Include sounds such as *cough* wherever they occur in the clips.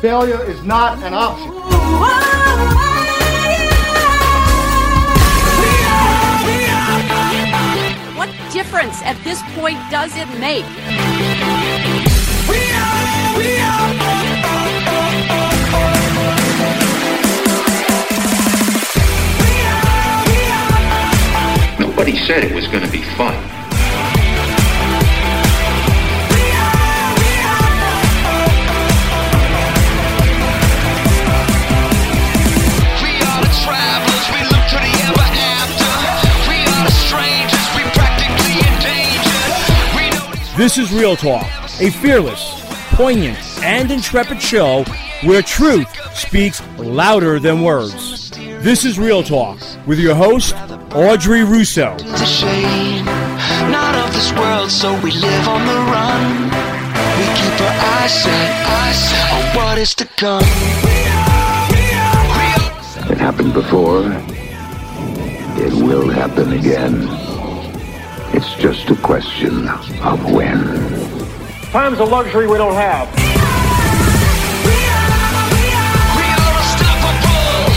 Failure is not an option. What difference at this point does it make? Nobody said it was going to be fun. This is Real Talk, a fearless, poignant, and intrepid show where truth speaks louder than words. This is Real Talk with your host, Audrey Russo. to shame. Not of this world, so we live on the run. We keep our eyes set, eyes on what is to come. It happened before. It will happen again. It's just a question of when. Time's a luxury we don't have. We are unstoppable.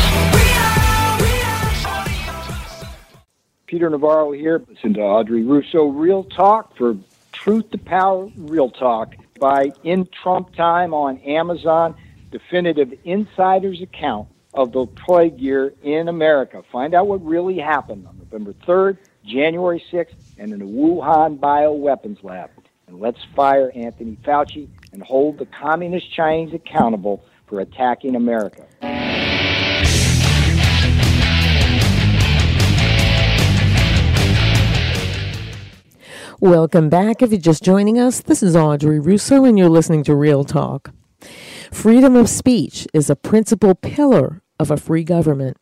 Peter Navarro here. Listen to Audrey Russo Real Talk for Truth to Power Real Talk by In Trump Time on Amazon. Definitive insider's account of the plague year in America. Find out what really happened on November 3rd, January 6th, and in the Wuhan Bioweapons Lab. And let's fire Anthony Fauci and hold the Communist Chinese accountable for attacking America. Welcome back. If you're just joining us, this is Audrey Russo, and you're listening to Real Talk. Freedom of speech is a principal pillar of a free government.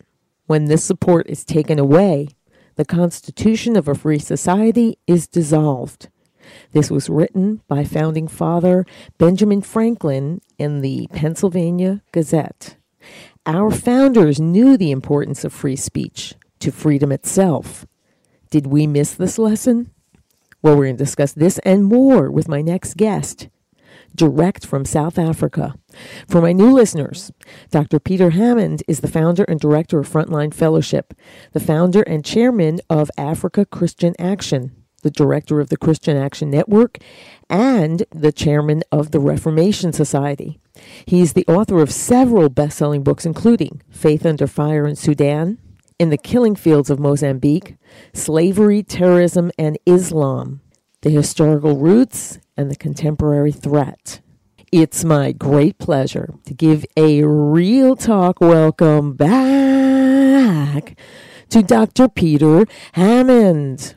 When this support is taken away, the Constitution of a free society is dissolved. This was written by founding father Benjamin Franklin in the Pennsylvania Gazette. Our founders knew the importance of free speech to freedom itself. Did we miss this lesson? Well, we're going to discuss this and more with my next guest, direct from South Africa. For my new listeners, Dr. Peter Hammond is the founder and director of Frontline Fellowship, the founder and chairman of Africa Christian Action, the director of the Christian Action Network, and the chairman of the Reformation Society. He is the author of several best selling books, including Faith Under Fire in Sudan, in the killing fields of Mozambique, slavery, terrorism, and Islam, the historical roots, and the contemporary threat. It's my great pleasure to give a real talk welcome back to Dr. Peter Hammond.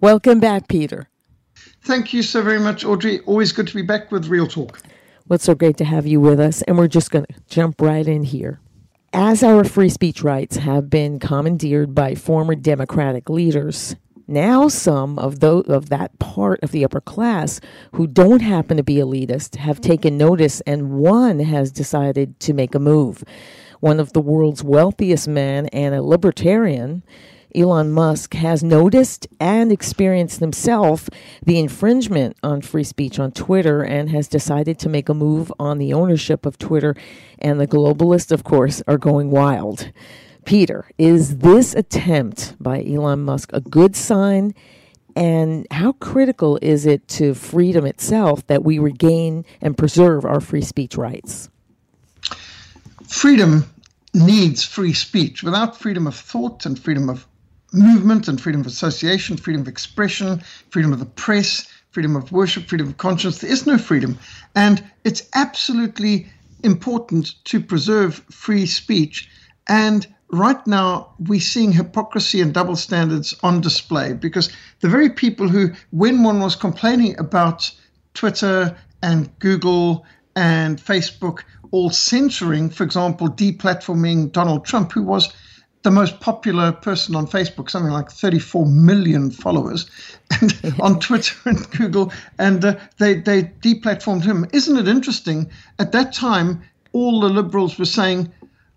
Welcome back, Peter. Thank you so very much, Audrey. Always good to be back with Real Talk. What's so great to have you with us? And we're just going to jump right in here. As our free speech rights have been commandeered by former Democratic leaders, now some of those of that part of the upper class who don't happen to be elitist have taken notice and one has decided to make a move. One of the world's wealthiest men and a libertarian Elon Musk has noticed and experienced himself the infringement on free speech on Twitter and has decided to make a move on the ownership of Twitter. And the globalists, of course, are going wild. Peter, is this attempt by Elon Musk a good sign? And how critical is it to freedom itself that we regain and preserve our free speech rights? Freedom needs free speech. Without freedom of thought and freedom of movement and freedom of association, freedom of expression, freedom of the press, freedom of worship, freedom of conscience. There is no freedom. And it's absolutely important to preserve free speech. And right now, we're seeing hypocrisy and double standards on display because the very people who, when one was complaining about Twitter and Google and Facebook all censoring, for example, deplatforming Donald Trump, who was the most popular person on Facebook, something like 34 million followers, *laughs* and *laughs* on Twitter and Google, and uh, they they deplatformed him. Isn't it interesting? At that time, all the liberals were saying,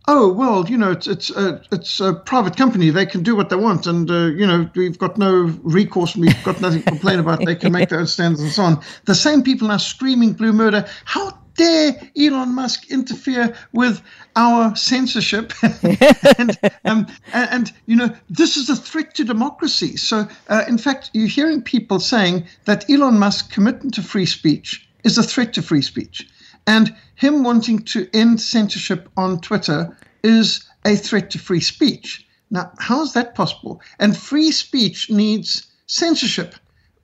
"Oh well, you know, it's it's a it's a private company; they can do what they want, and uh, you know, we've got no recourse, and we've got nothing to complain about. They can make *laughs* their own standards and so on." The same people now screaming blue murder. How dare Elon Musk interfere with our censorship? *laughs* and, um, and, and, you know, this is a threat to democracy. So, uh, in fact, you're hearing people saying that Elon Musk commitment to free speech is a threat to free speech. And him wanting to end censorship on Twitter is a threat to free speech. Now, how is that possible? And free speech needs censorship.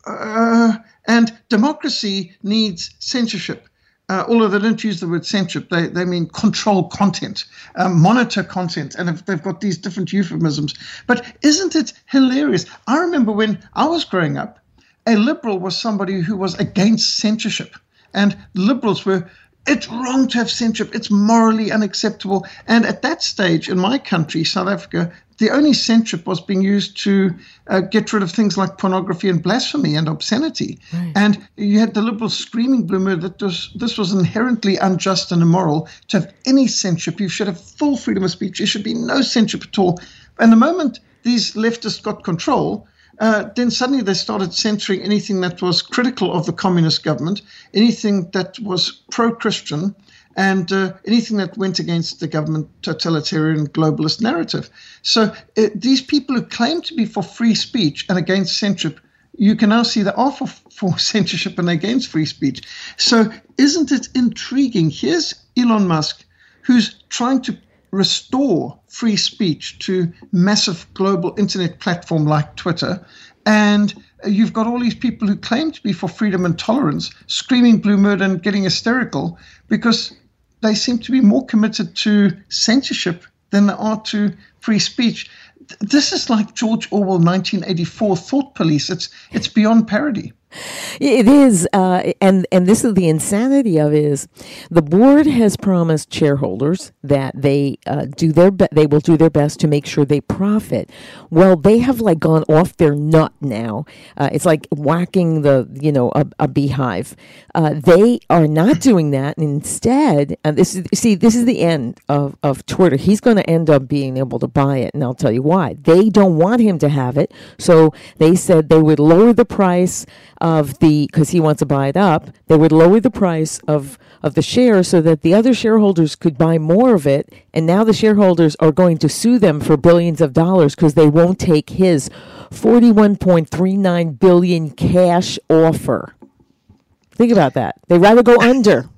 Uh, and democracy needs censorship uh, although they don't use the word censorship, they, they mean control content, um, monitor content, and they've got these different euphemisms. But isn't it hilarious? I remember when I was growing up, a liberal was somebody who was against censorship, and liberals were. It's wrong to have censorship. It's morally unacceptable. And at that stage in my country, South Africa, the only censorship was being used to uh, get rid of things like pornography and blasphemy and obscenity. Right. And you had the liberals screaming, Bloomer, that this, this was inherently unjust and immoral to have any censorship. You should have full freedom of speech. There should be no censorship at all. And the moment these leftists got control, uh, then suddenly they started censoring anything that was critical of the communist government, anything that was pro Christian, and uh, anything that went against the government totalitarian globalist narrative. So uh, these people who claim to be for free speech and against censorship, you can now see they are for, *laughs* for censorship and against free speech. So isn't it intriguing? Here's Elon Musk, who's trying to restore free speech to massive global internet platform like Twitter, and you've got all these people who claim to be for freedom and tolerance screaming blue murder and getting hysterical because they seem to be more committed to censorship than they are to free speech. This is like George Orwell 1984 thought police. It's it's beyond parody. It is, uh, and and this is the insanity of it is, the board has promised shareholders that they uh, do their be- they will do their best to make sure they profit. Well, they have like gone off their nut now. Uh, it's like whacking the you know a, a beehive. Uh, they are not doing that. And instead, and this is see this is the end of of Twitter. He's going to end up being able to buy it, and I'll tell you why. They don't want him to have it, so they said they would lower the price of the because he wants to buy it up. They would lower the price of of the share so that the other shareholders could buy more of it. And now the shareholders are going to sue them for billions of dollars because they won't take his 41.39 billion cash offer. Think about that. they'd rather go under.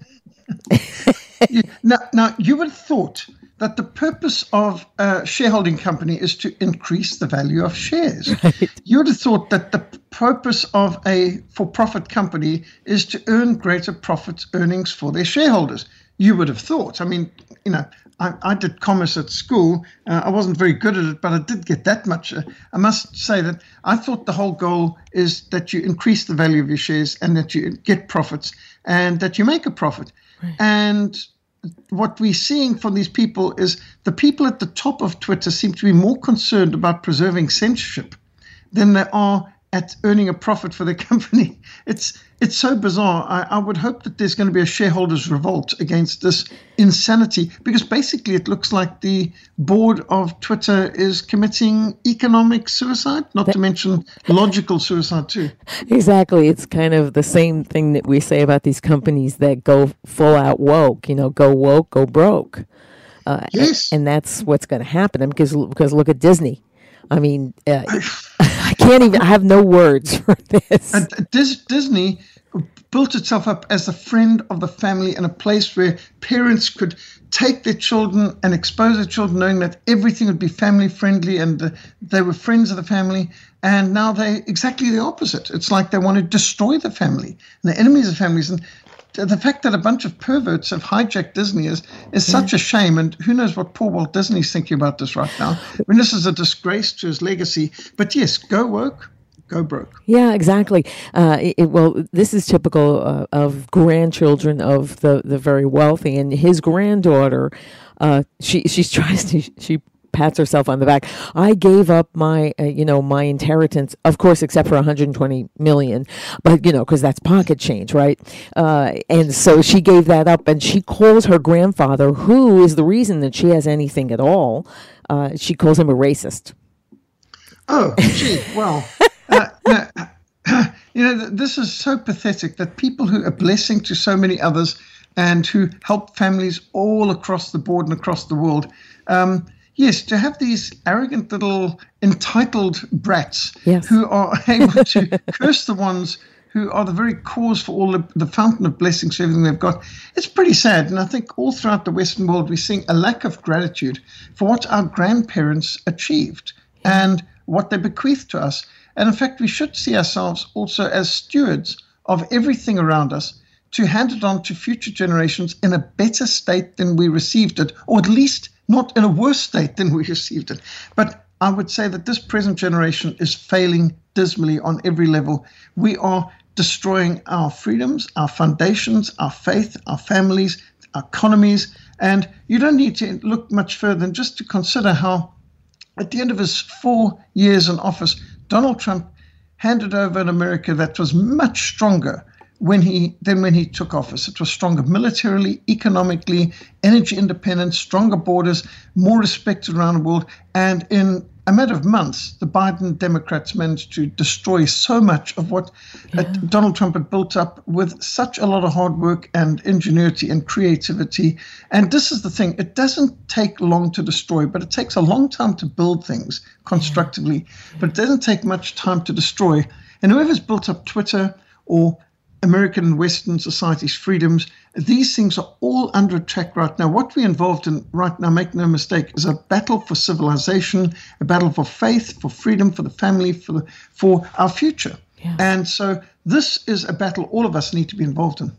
*laughs* now, now, you would have thought that the purpose of a shareholding company is to increase the value of shares. *laughs* Right. You would have thought that the purpose of a for profit company is to earn greater profits earnings for their shareholders. You would have thought. I mean, you know, I, I did commerce at school. Uh, I wasn't very good at it, but I did get that much. Uh, I must say that I thought the whole goal is that you increase the value of your shares and that you get profits and that you make a profit. Right. And what we're seeing from these people is the people at the top of Twitter seem to be more concerned about preserving censorship than they are at earning a profit for the *laughs* company. It's it's so bizarre. I, I, would hope that there's going to be a shareholders' revolt against this insanity because basically it looks like the board of Twitter is committing economic suicide, not to mention logical suicide too. *laughs* Exactly. It's kind of the same thing that we say about these companies that go full out woke. You know, go woke, go broke. Uh, yes. And, and that's what's going to happen because because look at Disney. I mean, uh, *laughs* *laughs* I can't even. I have no words *laughs* for this. Disney built itself up as a friend of the family and a place where parents could take their children and expose their children, knowing that everything would be family friendly and uh, they were friends of the family. And now they exactly the opposite. It's like they want to destroy the family and the enemies of families. And the fact that a bunch of perverts have hijacked Disney is is such a shame, and who knows what poor Walt Disney's thinking about this right now. I mean, this is a disgrace to his legacy. But yes, go woke, go broke. Yeah, exactly. Uh, it, well, this is typical uh, of grandchildren of the the very wealthy, and his granddaughter, uh, she she tries to she pats herself on the back. I gave up my, uh, you know, my inheritance, of course, except for 120 million, but you know, because that's pocket change, right? Uh, and so she gave that up, and she calls her grandfather, who is the reason that she has anything at all. Uh, she calls him a racist. Oh, gee, well, uh, *clears throat* you know, this is so pathetic that people who are a blessing to so many others and who help families all across the board and across the world. Um, yes, to have these arrogant little entitled brats Yes. who are *laughs* able to curse the ones who are the very cause for all the, the fountain of blessings everything they've got. It's pretty sad. And I think all throughout the Western world, we're seeing a lack of gratitude for what our grandparents achieved and what they bequeathed to us. And in fact, we should see ourselves also as stewards of everything around us to hand it on to future generations in a better state than we received it, or at least not in a worse state than we *laughs* received it. But I would say that this present generation is failing dismally on every level. We are destroying our freedoms, our foundations, our faith, our families, our economies. And you don't need to look much further than just to consider how, at the end of his four years in office, Donald Trump handed over an America that was much stronger when he than when he took office. It was stronger militarily, economically, energy independence, stronger borders, more respect around the world, and in a matter of months, the Biden Democrats managed to destroy so much of what uh, Donald Trump had built up with such a lot of hard work and ingenuity and creativity. And this is the thing it doesn't take long to destroy, but it takes a long time to build things constructively. But it doesn't take much time to destroy. And whoever's built up Twitter or American and Western society's freedoms. These things are all under attack right now. What we're involved in right now, make no mistake, is a battle for civilization, a battle for faith, for freedom, for the family, for the, for our future. And so this is a battle all of us need to be involved in.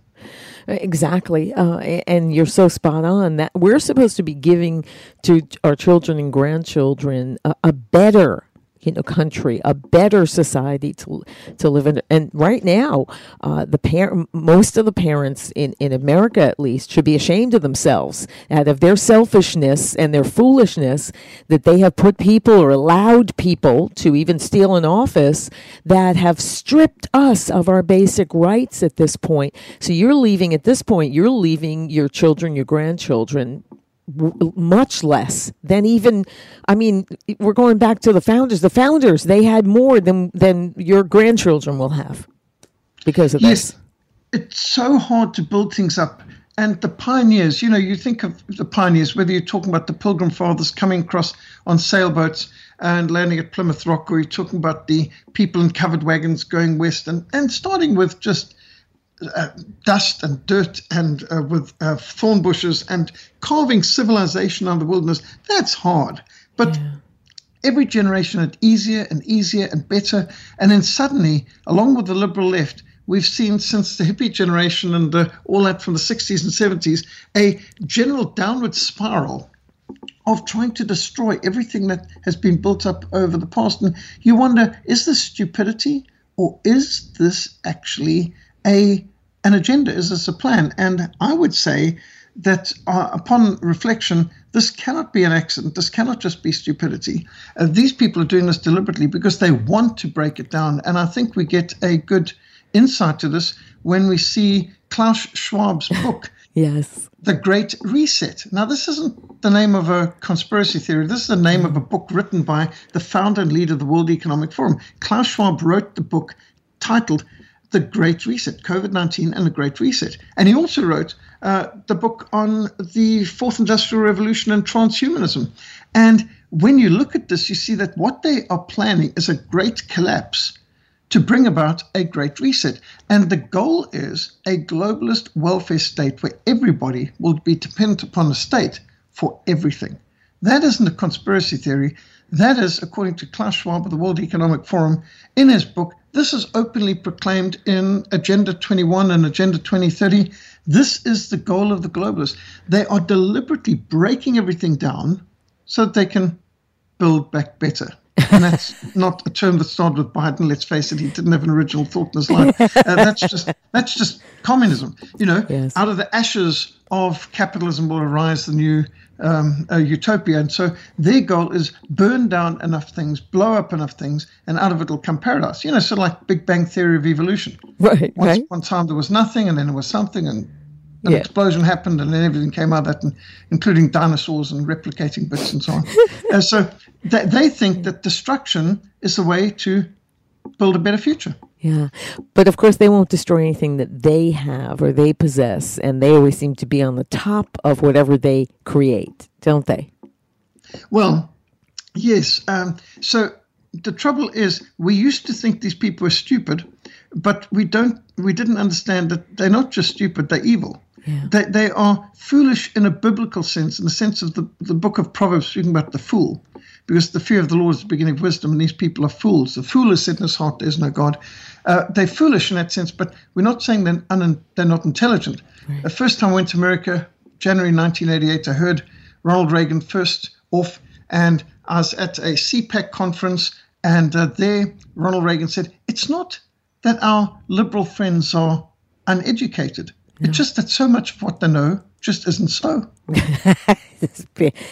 Exactly. Uh, and you're so spot on that we're supposed to be giving to our children and grandchildren a, a better you know country a better society to to live in. And right now uh, the parent most of the parents in in America at least should be ashamed of themselves out of their selfishness and their foolishness that they have put people or allowed people to even steal an office that have stripped us of our basic rights at this point. So you're leaving at this point you're leaving your children your grandchildren w- much less than even i mean we're going back to the founders. The founders they had more than than your grandchildren will have because of Yes, this. It's so hard to build things up. And the pioneers, you know, you think of the pioneers, whether you're talking about the Pilgrim Fathers coming across on sailboats and landing at Plymouth Rock, or you're talking about the people in covered wagons going west, and, and starting with just uh, dust and dirt and uh, with uh, thorn bushes and carving civilization out of the wilderness, that's hard. But every generation had easier and easier and better. And then suddenly, along with the liberal left, we've seen since the hippie generation and uh, all that from the 60s and 70s a general downward spiral of trying to destroy everything that has been built up over the past. And you wonder, is this stupidity or is this actually a an agenda? Is this a plan? And I would say that uh, upon reflection, this cannot be an accident. This cannot just be stupidity. Uh, these people are doing this deliberately because they want to break it down. And I think we get a good insight to this when we see Klaus Schwab's *laughs* book. yes The Great Reset. Now, this isn't the name of a conspiracy theory. This is the name of a book written by the founder and leader of the World Economic Forum. Klaus Schwab wrote the book titled The Great Reset COVID 19 and the Great Reset. And he also wrote uh, the book on the Fourth Industrial Revolution and transhumanism. And when you look at this, you see that what they are planning is a great collapse to bring about a great reset. And the goal is a globalist welfare state where everybody will be dependent upon the state for everything. That isn't a conspiracy theory. That is, according to Klaus Schwab of the World Economic Forum, in his book, this is openly proclaimed in Agenda 21 and Agenda 2030. This is the goal of the globalists. They are deliberately breaking everything down so that they can build back better. And that's *laughs* not a term that started with Biden. Let's face it, he didn't have an original thought in his life. *laughs* Uh, that's just that's just communism. You know, Yes. out of the ashes of capitalism will arise the new um, uh, utopia. And so their goal is burn down enough things, blow up enough things, and out of it will come paradise. You know, sort of like Big Bang theory of evolution. Right, Once right. one time there was nothing, and then there was something, and an Yeah. explosion happened, and then everything came out of that, and, including dinosaurs and replicating bits and so on. *laughs* so they, they think that destruction is the way to build a better future. Yeah. But of course, they won't destroy anything that they have or they possess. And they always seem to be on the top of whatever they create, don't they? Well, yes. Um, so the trouble is, we used to think these people were stupid, but we don't. We didn't understand that they're not just stupid; they're evil. Yeah. They they are foolish in a biblical sense, in the sense of the the book of Proverbs speaking about the fool, because the fear of the Lord is the beginning of wisdom, and these people are fools. The fool has said in his heart, "There's no God." Uh, they're foolish in that sense, but we're not saying they're, un- they're not intelligent. The first time I went to America, January 1988, I heard Ronald Reagan first off, and I was at a CPAC conference, and uh, there Ronald Reagan said, It's not that our liberal friends are uneducated, it's just that so much of what they know just isn't so. *laughs*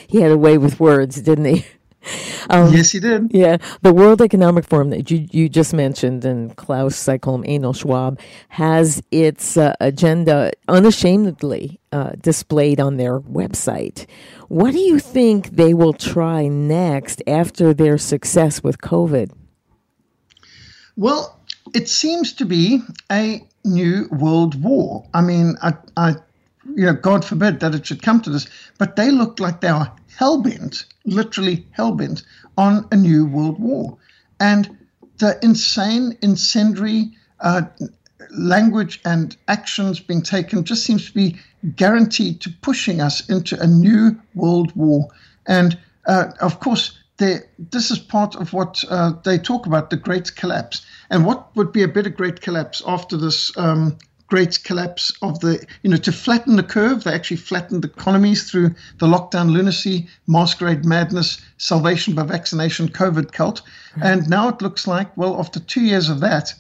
he had a way with words, didn't he? *laughs* Um, yes, he did. Yeah, the World Economic Forum that you, you just mentioned, and Klaus, I call him Anal Schwab, has its uh, agenda unashamedly uh, displayed on their website. What do you think they will try next after their success with COVID? Well, it seems to be a new world war. I mean, I, I, you know, God forbid that it should come to this, but they look like they are hell bent, literally hell bent, on a new world war. And the insane, incendiary uh, language and actions being taken just seems to be guaranteed to pushing us into a new world war. And uh, of course, this is part of what uh, they talk about the great collapse. And what would be a better great collapse after this um, great collapse of the, you know, to flatten the curve? They actually flattened economies through the lockdown lunacy, masquerade madness, salvation by vaccination, COVID cult. And now it looks like, well, after two years of that,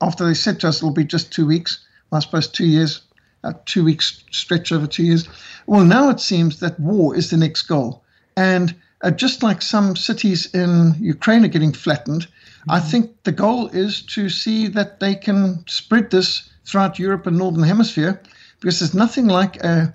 after they said to us it'll be just two weeks, well, I suppose two years, a two weeks stretch over two years. Well, now it seems that war is the next goal. And uh, just like some cities in Ukraine are getting flattened, I think the goal is to see that they can spread this throughout Europe and Northern Hemisphere, because there's nothing like a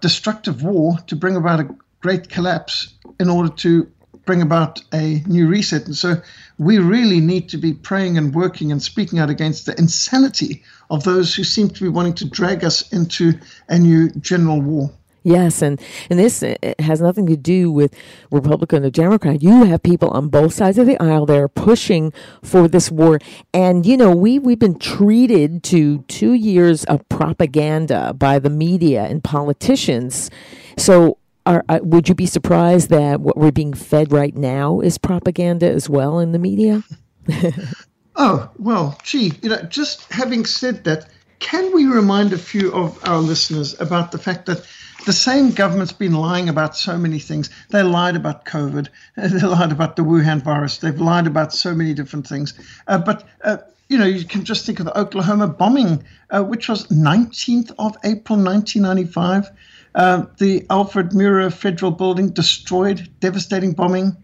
destructive war to bring about a great collapse in order to bring about a new reset. And so we really need to be praying and working and speaking out against the insanity of those who seem to be wanting to drag us into a new general war. Yes, and and this uh, has nothing to do with Republican or Democrat. You have people on both sides of the aisle that are pushing for this war, and you know we we've been treated to two years of propaganda by the media and politicians. So, are, uh, would you be surprised that what we're being fed right now is propaganda as well in the media? *laughs* *laughs* Oh, well, gee, you know, just having said that, can we remind a few of our listeners about the fact that the same government's been lying about so many things? They lied about COVID, *laughs* they lied about the Wuhan virus, they've lied about so many different things. Uh, but, uh, you know, you can just think of the Oklahoma bombing, uh, which was 19th of April 1995. Uh, the Alfred Murrah Federal Building destroyed, devastating bombing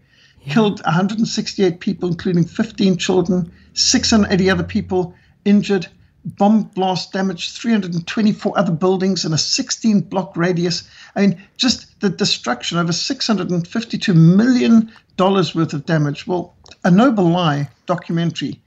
killed 168 people, including 15 children, 680 other people injured. Bomb blast damaged 324 other buildings in a 16 block radius. I mean, just the destruction over $652 million worth of damage. Well, a Noble Lie documentary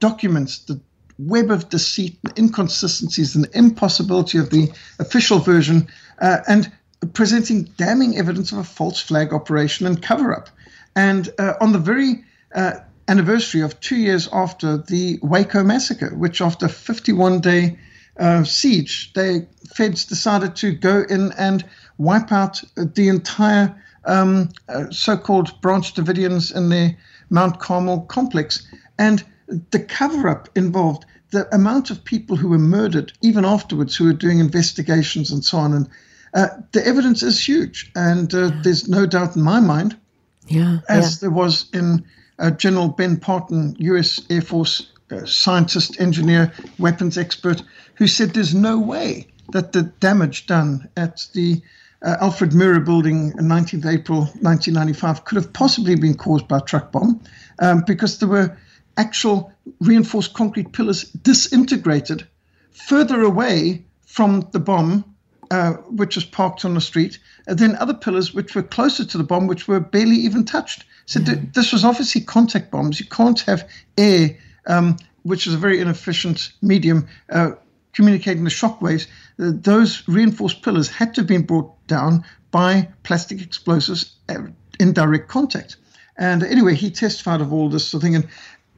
documents the web of deceit and inconsistencies and impossibility of the official version uh, and presenting damning evidence of a false flag operation and cover up. And uh, on the very uh, anniversary of two years after the Waco massacre, which after 51 day uh, siege, the feds decided to go in and wipe out the entire um, uh, so-called Branch Davidians in the Mount Carmel complex. And the cover-up involved the amount of people who were murdered, even afterwards, who were doing investigations and so on. And uh, the evidence is huge. And uh, there's no doubt in my mind Yeah, as there was in uh, General Benton Partin, U.S. Air Force uh, scientist, engineer, weapons expert, who said there's no way that the damage done at the uh, Alfred Murrah building on 19th April 1995 could have possibly been caused by a truck bomb um, because there were actual reinforced concrete pillars disintegrated further away from the bomb, uh, which was parked on the street, and then other pillars which were closer to the bomb, which were barely even touched. So th- this was obviously contact bombs. You can't have air, um, which is a very inefficient medium, uh, communicating the shock waves. Uh, those reinforced pillars had to have been brought down by plastic explosives uh, in direct contact. And anyway, he testified of all this sort of thing. And,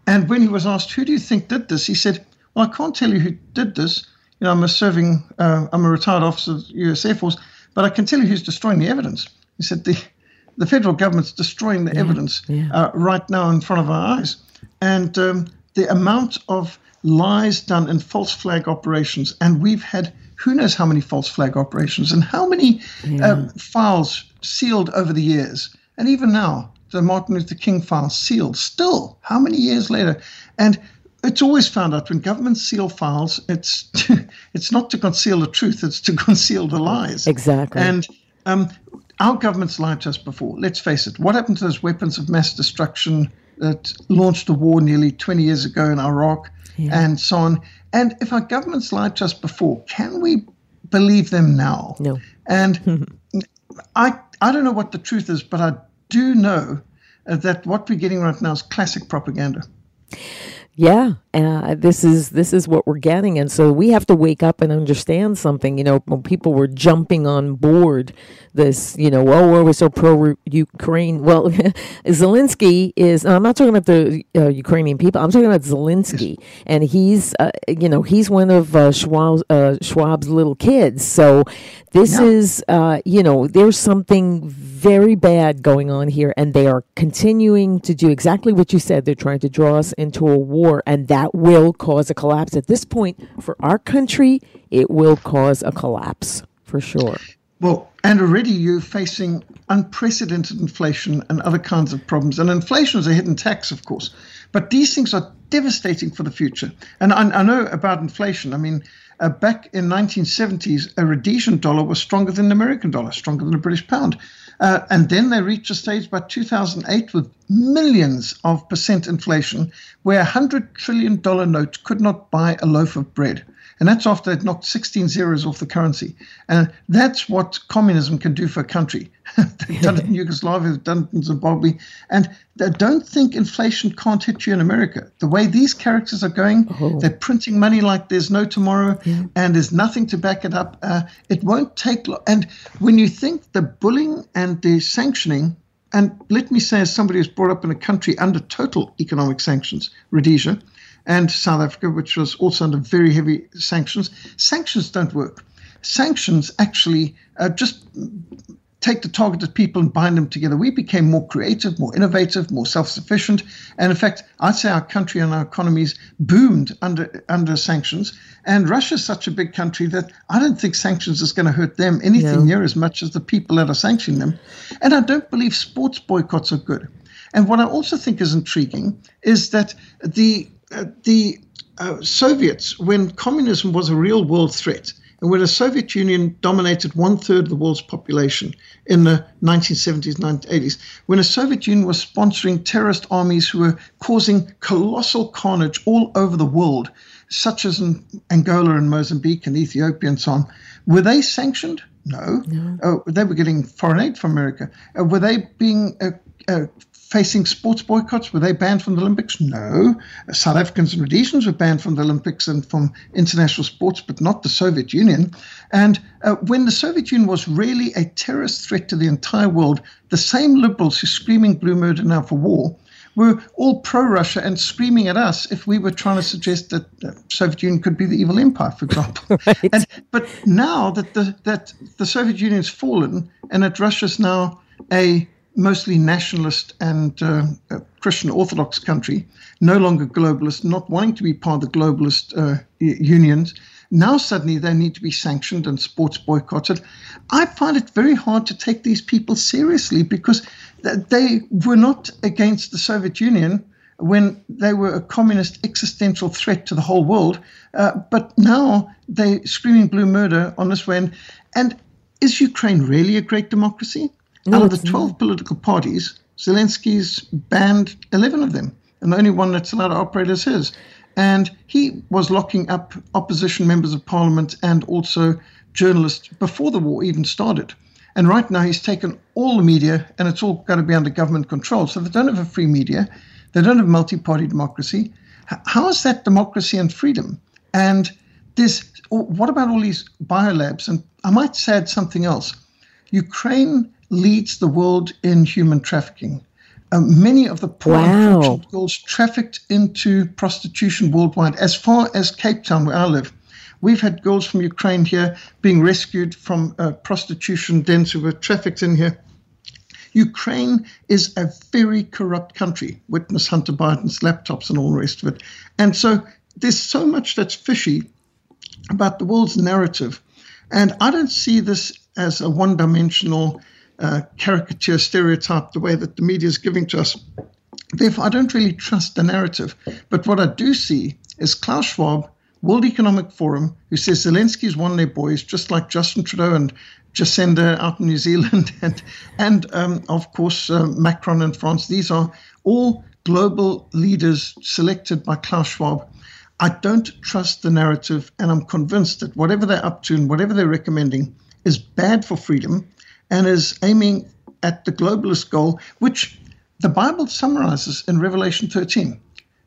and when he was asked, who do you think did this? He said, well, I can't tell you who did this. You know, I'm a serving, uh, I'm a retired officer of the U.S. Air Force, but I can tell you who's destroying the evidence. He said, the, the federal government's destroying the Yeah, evidence yeah. Uh, right now in front of our eyes. And um, the amount of lies done in false flag operations, and we've had who knows how many false flag operations and how many um, files sealed over the years. And even now, the Martin Luther King file sealed, still, how many years later? And it's always found out when governments seal files, it's to, *laughs* it's not to conceal the truth, it's to *laughs* conceal the lies. Exactly. And um, our governments lied to us before. Let's face it. What happened to those weapons of mass destruction that launched a war nearly 20 years ago in Iraq and so on? And if our governments lied to us before, can we believe them now? No. And *laughs* I I don't know what the truth is, but I do know uh, that what we're getting right now is classic propaganda. Yeah, uh, this is this is what we're getting, and so we have to wake up and understand something. You know, when people were jumping on board this, you know, oh, we're so pro Ukraine. Well, *laughs* Zelensky is. I'm not talking about the uh, Ukrainian people. I'm talking about Zelensky, and he's, uh, you know, he's one of uh, Schwab's, uh, Schwab's little kids. So this is, uh, you know, there's something very bad going on here, and they are continuing to do exactly what you said. They're trying to draw us into a war, and that will cause a collapse. At this point, for our country, it will cause a collapse for sure. Well, and already you're facing unprecedented inflation and other kinds of problems. And inflation is a hidden tax, of course. But these things are devastating for the future. And I, I know about inflation. I mean, uh, back in 1970s, a Rhodesian dollar was stronger than the American dollar, stronger than the British pound. Uh, and then they reached a stage by 2008 with millions of percent inflation, where a hundred trillion dollar note could not buy a loaf of bread. And that's after they'd knocked 16 zeros off the currency. And that's what communism can do for a country. *laughs* they've done it in *laughs* Yugoslavia, they've done it in Zimbabwe. And they don't think inflation can't hit you in America. The way these characters are going, they're printing money like there's no tomorrow, and there's nothing to back it up. Uh, it won't take long. And when you think the bullying and the sanctioning, and let me say, as somebody who's brought up in a country under total economic sanctions, Rhodesia, and South Africa, which was also under very heavy sanctions. Sanctions don't work. Sanctions actually uh, just take the targeted people and bind them together. We became more creative, more innovative, more self-sufficient, and in fact, I'd say our country and our economies boomed under under sanctions. And Russia's such a big country that I don't think sanctions is going to hurt them anything No. near as much as the people that are sanctioning them. And I don't believe sports boycotts are good. And what I also think is intriguing is that the the uh, Soviets, when communism was a real world threat, and when the Soviet Union dominated one third of the world's population in the 1970s, 1980s, when the Soviet Union was sponsoring terrorist armies who were causing colossal carnage all over the world, such as in Angola and Mozambique and Ethiopia and so on, were they sanctioned? No. Uh, they were getting foreign aid from America. Uh, were they being uh, uh, facing sports boycotts? Were they banned from the Olympics? No. Uh, South Africans and Rhodesians were banned from the Olympics and from international sports, but not the Soviet Union. And uh, when the Soviet Union was really a terrorist threat to the entire world, the same liberals who screaming blue murder now for war were all pro-Russia and screaming at us if we were trying to suggest that the Soviet Union could be the evil empire, for example. *laughs* and, but now that the that the Soviet Union's fallen and that Russia's now a mostly nationalist and uh, uh, Christian Orthodox country, no longer globalist, not wanting to be part of the globalist uh, unions. Now suddenly they need to be sanctioned and sports boycotted. I find it very hard to take these people seriously because They were not against the Soviet Union when they were a communist existential threat to the whole world. Uh, but now they're screaming blue murder on this way. And, is Ukraine really a great democracy? No, Out of the it's 12 political parties, Zelensky's banned 11 of them. And the only one that's allowed to operate is his. And he was locking up opposition members of parliament and also journalists before the war even started. And right now, he's taken all the media, and it's all got to be under government control. So they don't have a free media, they don't have multi party democracy. How is that democracy and freedom? And there's what about all these biolabs? And I might add something else. Ukraine leads the world in human trafficking. Um, many of the poor Wow. girls trafficked into prostitution worldwide, as far as Cape Town, where I live. We've had girls from Ukraine here being rescued from uh, prostitution dens who were trafficked in here. Ukraine is a very corrupt country. Witness Hunter Biden's laptops and all the rest of it. And so there's so much that's fishy about the world's narrative. And I don't see this as a one dimensional uh, caricature stereotype the way that the media is giving to us. Therefore, I don't really trust the narrative. But what I do see is Klaus Schwab, World Economic Forum, who says Zelensky's one of their boys, just like Justin Trudeau and Jacinda out in New Zealand, *laughs* and, and um, of course, uh, Macron in France. These are all global leaders selected by Klaus Schwab. I don't trust the narrative, and I'm convinced that whatever they're up to and whatever they're recommending is bad for freedom and is aiming at the globalist goal, which the Bible summarizes in Revelation 13.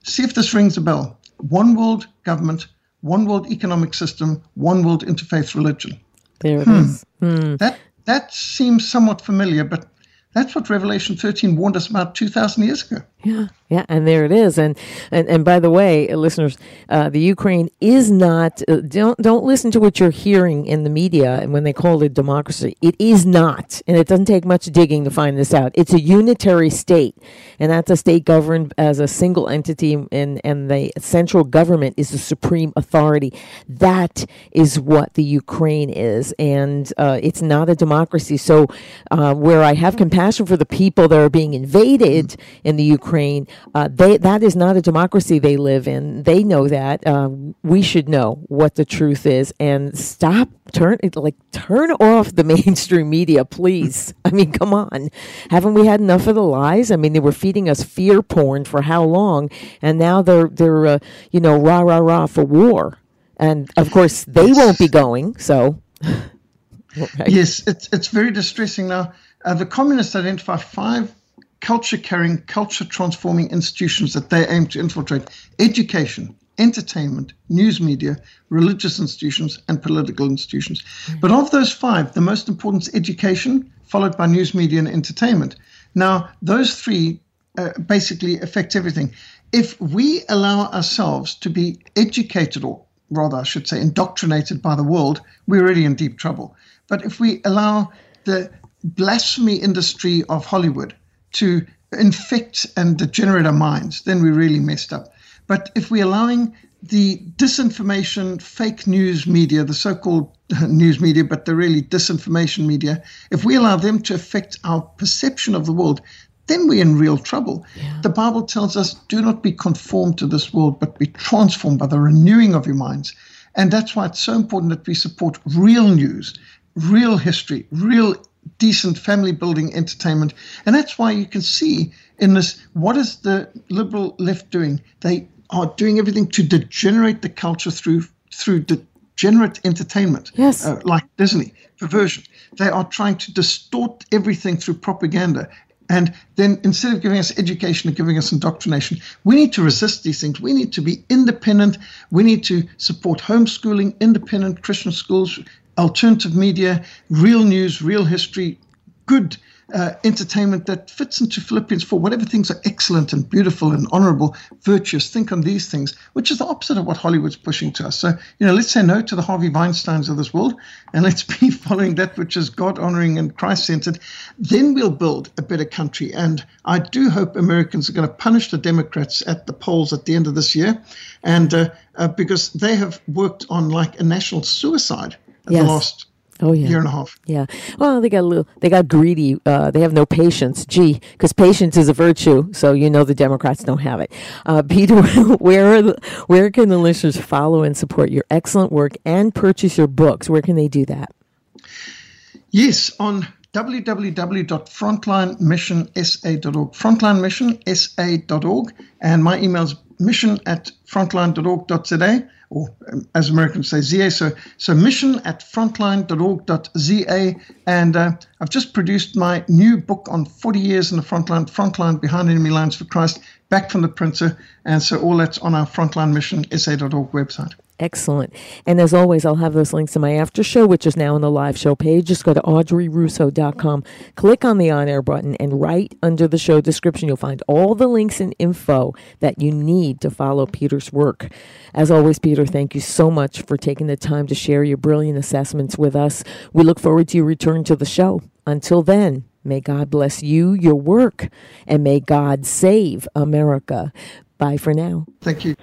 See if this rings a bell. One world government, one world economic system, one world interfaith religion. There it hmm. is. Hmm. That that seems somewhat familiar, but that's what Revelation 13 warned us about 2,000 years ago. Yeah, yeah, and there it is. And and, and by the way, uh, listeners, uh, the Ukraine is not. Uh, don't don't listen to what you're hearing in the media and when they call it democracy. It is not, and it doesn't take much digging to find this out. It's a unitary state, and that's a state governed as a single entity, and and the central government is the supreme authority. That is what the Ukraine is, and uh, it's not a democracy. So, uh, where I have compassion for the people that are being invaded in the Ukraine, uh, they that is not a democracy they live in. They know that. Uh, we should know what the truth is and stop turn like turn off the *laughs* mainstream media, please. I mean, come on, haven't we had enough of the lies? I mean, they were feeding us fear porn for how long, and now they're they're uh, you know rah rah rah for war, and of course they won't be going. So. *laughs* Right. Yes, it's, it's very distressing. Now, uh, the communists identify five culture carrying, culture transforming institutions that they aim to infiltrate education, entertainment, news media, religious institutions, and political institutions. But of those five, the most important is education, followed by news media and entertainment. Now, those three uh, basically affect everything. If we allow ourselves to be educated, or rather, I should say, indoctrinated by the world, we're already in deep trouble. But if we allow the blasphemy industry of Hollywood to infect and degenerate our minds, then we really messed up. But if we're allowing the disinformation, fake news media, the so called *laughs* news media, but the really disinformation media, if we allow them to affect our perception of the world, then we're in real trouble. The Bible tells us, do not be conformed to this world, but be transformed by the renewing of your minds. And that's why it's so important that we support real news, real history, real decent family building entertainment. And that's why you can see in this what is the liberal left doing? They are doing everything to degenerate the culture through through degenerate entertainment. Yes. Uh, like Disney, perversion. They are trying to distort everything through propaganda. And then instead of giving us education and giving us indoctrination, we need to resist these things. We need to be independent. We need to support homeschooling, independent Christian schools, alternative media, real news, real history, good uh, entertainment that fits into Philippians 4. Whatever things are excellent and beautiful and honorable, virtuous, think on these things, which is the opposite of what Hollywood's pushing to us. So, you know, let's say no to the Harvey Weinsteins of this world and let's *laughs* be following that which is God honoring and Christ centered. Then we'll build a better country. And I do hope Americans are going to punish the Democrats at the polls at the end of this year. And uh, uh, because they have worked on like a national suicide Yes. the last Oh yeah, year and a half. Yeah. Well, they got a little. They got greedy. Uh, they have no patience. Gee, because patience is a virtue. So you know the Democrats don't have it. Uh, *laughs* Peter, where the, where can the listeners follow and support your excellent work and purchase your books? Where can they do that? Yes, on www.frontlinemissionsa.org. Frontlinemissionsa.org. And my email is mission at frontline.org.za, or um, as Americans say, ZA. So, so mission at frontline.org.za. And uh, I've just produced my new book on 40 years in the frontline, Frontline Behind Enemy Lines for Christ, back from the printer. And so all that's on our Frontline Mission SA.org website. Excellent. And as always, I'll have those links in my after show, which is now on the live show page. Just go to audreyrusso.com, click on the on air button, and right under the show description, you'll find all the links and info that you need to follow Peter's work. As always, Peter, thank you so much for taking the time to share your brilliant assessments with us. We look forward to your return to the show. Until then, may God bless you, your work, and may God save America. Bye for now. Thank you.